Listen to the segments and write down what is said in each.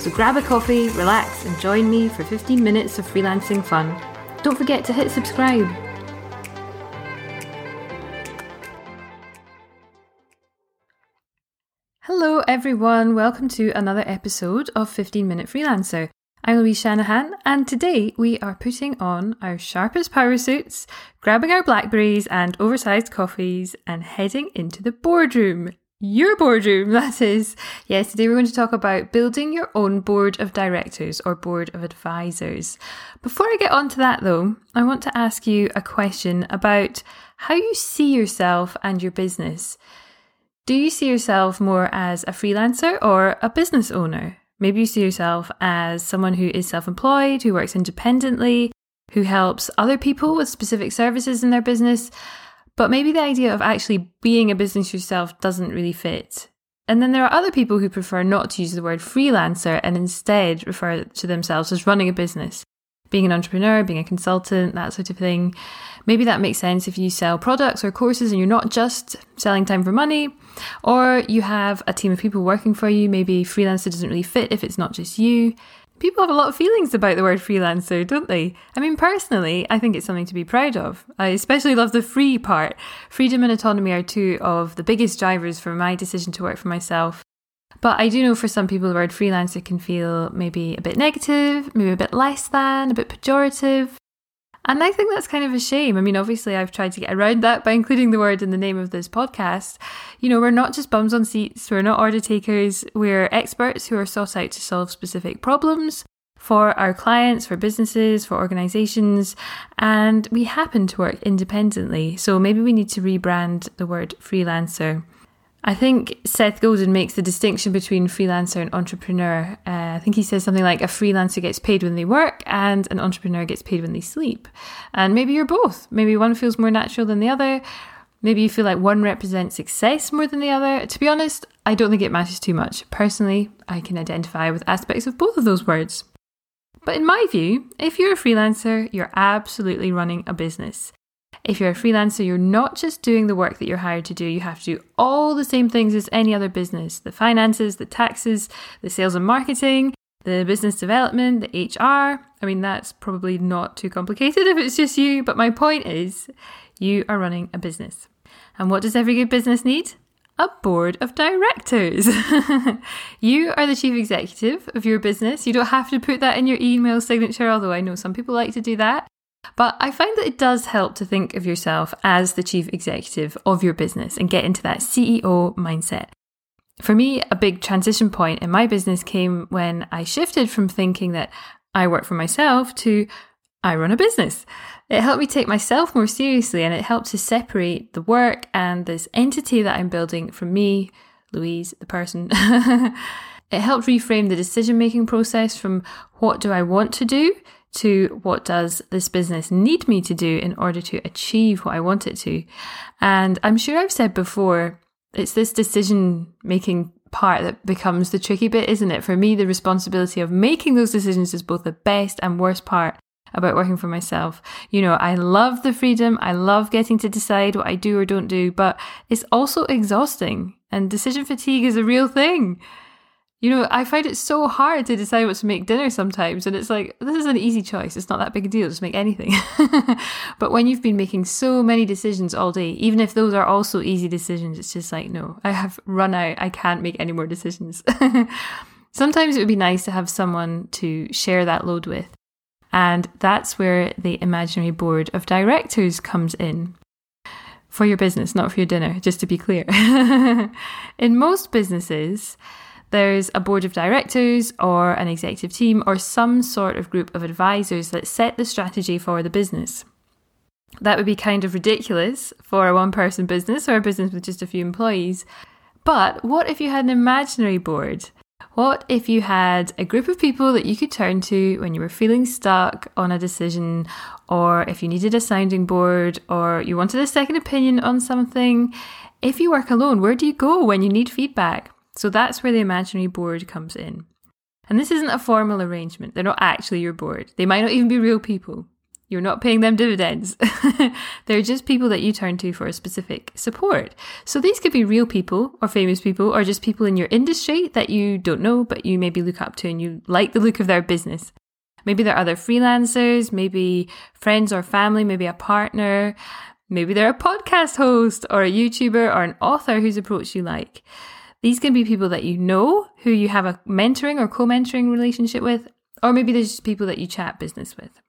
So grab a coffee, relax, and join me for 15 minutes of freelancing fun. Don't forget to hit subscribe. Hello, everyone. Welcome to another episode of 15 Minute Freelancer. I'm Louise Shanahan, and today we are putting on our sharpest power suits, grabbing our blackberries and oversized coffees, and heading into the boardroom. Your boardroom, that is. Yes, today we're going to talk about building your own board of directors or board of advisors. Before I get on to that though, I want to ask you a question about how you see yourself and your business. Do you see yourself more as a freelancer or a business owner? Maybe you see yourself as someone who is self employed, who works independently, who helps other people with specific services in their business. But maybe the idea of actually being a business yourself doesn't really fit. And then there are other people who prefer not to use the word freelancer and instead refer to themselves as running a business, being an entrepreneur, being a consultant, that sort of thing. Maybe that makes sense if you sell products or courses and you're not just selling time for money, or you have a team of people working for you. Maybe freelancer doesn't really fit if it's not just you. People have a lot of feelings about the word freelancer, don't they? I mean, personally, I think it's something to be proud of. I especially love the free part. Freedom and autonomy are two of the biggest drivers for my decision to work for myself. But I do know for some people the word freelancer can feel maybe a bit negative, maybe a bit less than, a bit pejorative. And I think that's kind of a shame. I mean, obviously, I've tried to get around that by including the word in the name of this podcast. You know, we're not just bums on seats, we're not order takers, we're experts who are sought out to solve specific problems for our clients, for businesses, for organizations, and we happen to work independently. So maybe we need to rebrand the word freelancer. I think Seth Godin makes the distinction between freelancer and entrepreneur. Uh, I think he says something like a freelancer gets paid when they work and an entrepreneur gets paid when they sleep. And maybe you're both. Maybe one feels more natural than the other. Maybe you feel like one represents success more than the other. To be honest, I don't think it matters too much. Personally, I can identify with aspects of both of those words. But in my view, if you're a freelancer, you're absolutely running a business. If you're a freelancer, you're not just doing the work that you're hired to do, you have to do all the same things as any other business the finances, the taxes, the sales and marketing, the business development, the HR. I mean, that's probably not too complicated if it's just you, but my point is you are running a business. And what does every good business need? A board of directors. you are the chief executive of your business. You don't have to put that in your email signature, although I know some people like to do that. But I find that it does help to think of yourself as the chief executive of your business and get into that CEO mindset. For me, a big transition point in my business came when I shifted from thinking that I work for myself to I run a business. It helped me take myself more seriously and it helped to separate the work and this entity that I'm building from me, Louise, the person. it helped reframe the decision making process from what do I want to do to what does this business need me to do in order to achieve what I want it to. And I'm sure I've said before, it's this decision making part that becomes the tricky bit, isn't it? For me, the responsibility of making those decisions is both the best and worst part about working for myself. You know, I love the freedom. I love getting to decide what I do or don't do, but it's also exhausting and decision fatigue is a real thing. You know, I find it so hard to decide what to make dinner sometimes. And it's like, this is an easy choice. It's not that big a deal. Just make anything. but when you've been making so many decisions all day, even if those are also easy decisions, it's just like, no, I have run out. I can't make any more decisions. sometimes it would be nice to have someone to share that load with. And that's where the imaginary board of directors comes in for your business, not for your dinner, just to be clear. in most businesses, there's a board of directors or an executive team or some sort of group of advisors that set the strategy for the business. That would be kind of ridiculous for a one person business or a business with just a few employees. But what if you had an imaginary board? What if you had a group of people that you could turn to when you were feeling stuck on a decision, or if you needed a sounding board, or you wanted a second opinion on something? If you work alone, where do you go when you need feedback? So that's where the imaginary board comes in. And this isn't a formal arrangement. They're not actually your board. They might not even be real people. You're not paying them dividends. They're just people that you turn to for a specific support. So these could be real people or famous people or just people in your industry that you don't know, but you maybe look up to and you like the look of their business. Maybe they're other freelancers, maybe friends or family, maybe a partner, maybe they're a podcast host or a YouTuber or an author whose approach you like. These can be people that you know, who you have a mentoring or co mentoring relationship with, or maybe there's just people that you chat business with.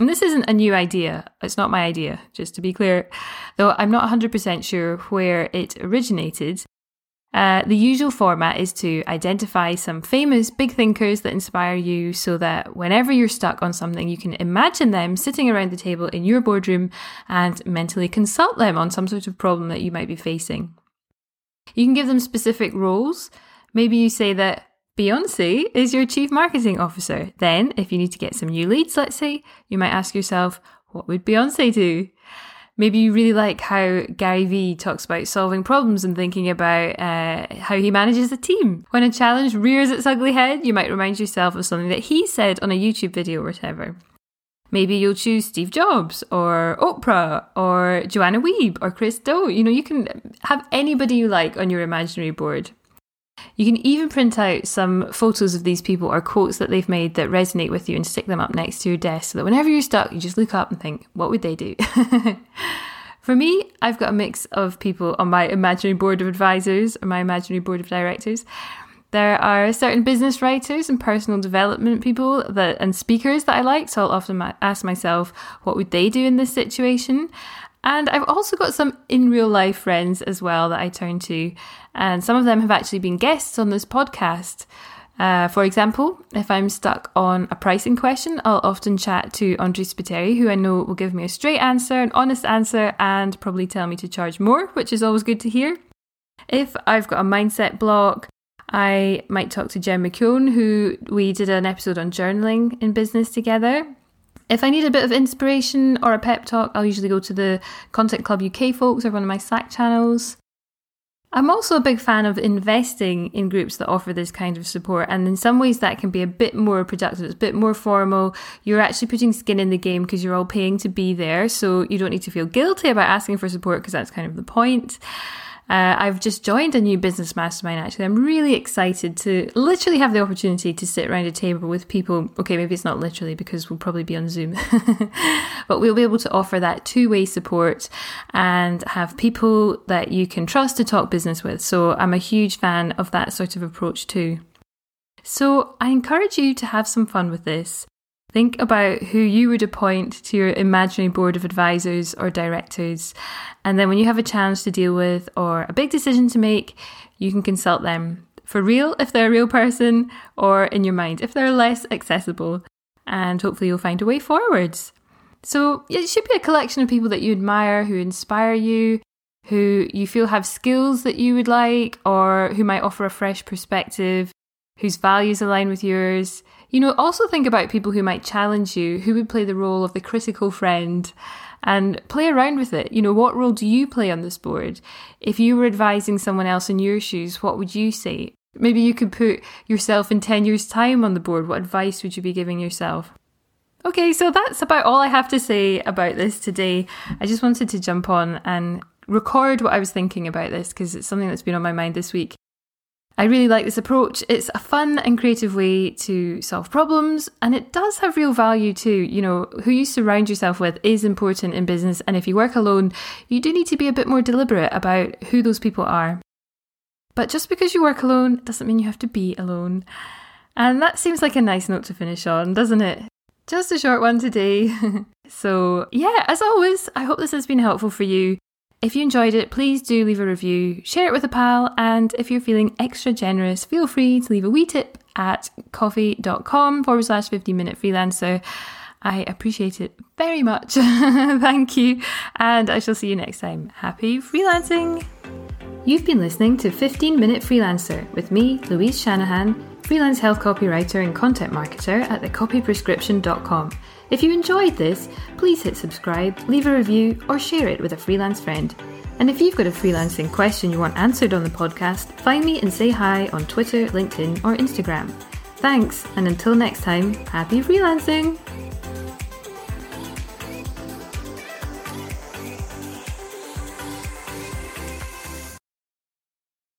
And this isn't a new idea. It's not my idea, just to be clear, though I'm not 100% sure where it originated. Uh, the usual format is to identify some famous big thinkers that inspire you so that whenever you're stuck on something, you can imagine them sitting around the table in your boardroom and mentally consult them on some sort of problem that you might be facing. You can give them specific roles. Maybe you say that Beyonce is your chief marketing officer. Then, if you need to get some new leads, let's say, you might ask yourself, what would Beyonce do? Maybe you really like how Gary Vee talks about solving problems and thinking about uh, how he manages a team. When a challenge rears its ugly head, you might remind yourself of something that he said on a YouTube video or whatever. Maybe you'll choose Steve Jobs or Oprah or Joanna Wiebe or Chris Do. You know, you can have anybody you like on your imaginary board. You can even print out some photos of these people or quotes that they've made that resonate with you and stick them up next to your desk so that whenever you're stuck, you just look up and think, what would they do? For me, I've got a mix of people on my imaginary board of advisors or my imaginary board of directors. There are certain business writers and personal development people that and speakers that I like, so I'll often ask myself, what would they do in this situation? And I've also got some in real life friends as well that I turn to, and some of them have actually been guests on this podcast. Uh, for example, if I'm stuck on a pricing question, I'll often chat to Andre Spiteri, who I know will give me a straight answer, an honest answer, and probably tell me to charge more, which is always good to hear. If I've got a mindset block, I might talk to Jen McKeown, who we did an episode on journaling in business together. If I need a bit of inspiration or a pep talk, I'll usually go to the Content Club UK folks or one of my Slack channels. I'm also a big fan of investing in groups that offer this kind of support, and in some ways that can be a bit more productive, it's a bit more formal. You're actually putting skin in the game because you're all paying to be there, so you don't need to feel guilty about asking for support because that's kind of the point. Uh, I've just joined a new business mastermind actually. I'm really excited to literally have the opportunity to sit around a table with people. Okay, maybe it's not literally because we'll probably be on Zoom, but we'll be able to offer that two way support and have people that you can trust to talk business with. So I'm a huge fan of that sort of approach too. So I encourage you to have some fun with this. Think about who you would appoint to your imaginary board of advisors or directors. And then when you have a challenge to deal with or a big decision to make, you can consult them for real if they're a real person or in your mind if they're less accessible. And hopefully you'll find a way forwards. So it should be a collection of people that you admire, who inspire you, who you feel have skills that you would like, or who might offer a fresh perspective, whose values align with yours. You know, also think about people who might challenge you, who would play the role of the critical friend, and play around with it. You know, what role do you play on this board? If you were advising someone else in your shoes, what would you say? Maybe you could put yourself in 10 years' time on the board. What advice would you be giving yourself? Okay, so that's about all I have to say about this today. I just wanted to jump on and record what I was thinking about this because it's something that's been on my mind this week. I really like this approach. It's a fun and creative way to solve problems, and it does have real value too. You know, who you surround yourself with is important in business, and if you work alone, you do need to be a bit more deliberate about who those people are. But just because you work alone doesn't mean you have to be alone. And that seems like a nice note to finish on, doesn't it? Just a short one today. so, yeah, as always, I hope this has been helpful for you. If you enjoyed it, please do leave a review, share it with a pal, and if you're feeling extra generous, feel free to leave a wee tip at ko-fi.com forward slash 15 minute freelancer. I appreciate it very much. Thank you. And I shall see you next time. Happy freelancing! You've been listening to 15 Minute Freelancer with me, Louise Shanahan, freelance health copywriter and content marketer at thecopyprescription.com. If you enjoyed this, please hit subscribe, leave a review, or share it with a freelance friend. And if you've got a freelancing question you want answered on the podcast, find me and say hi on Twitter, LinkedIn, or Instagram. Thanks, and until next time, happy freelancing!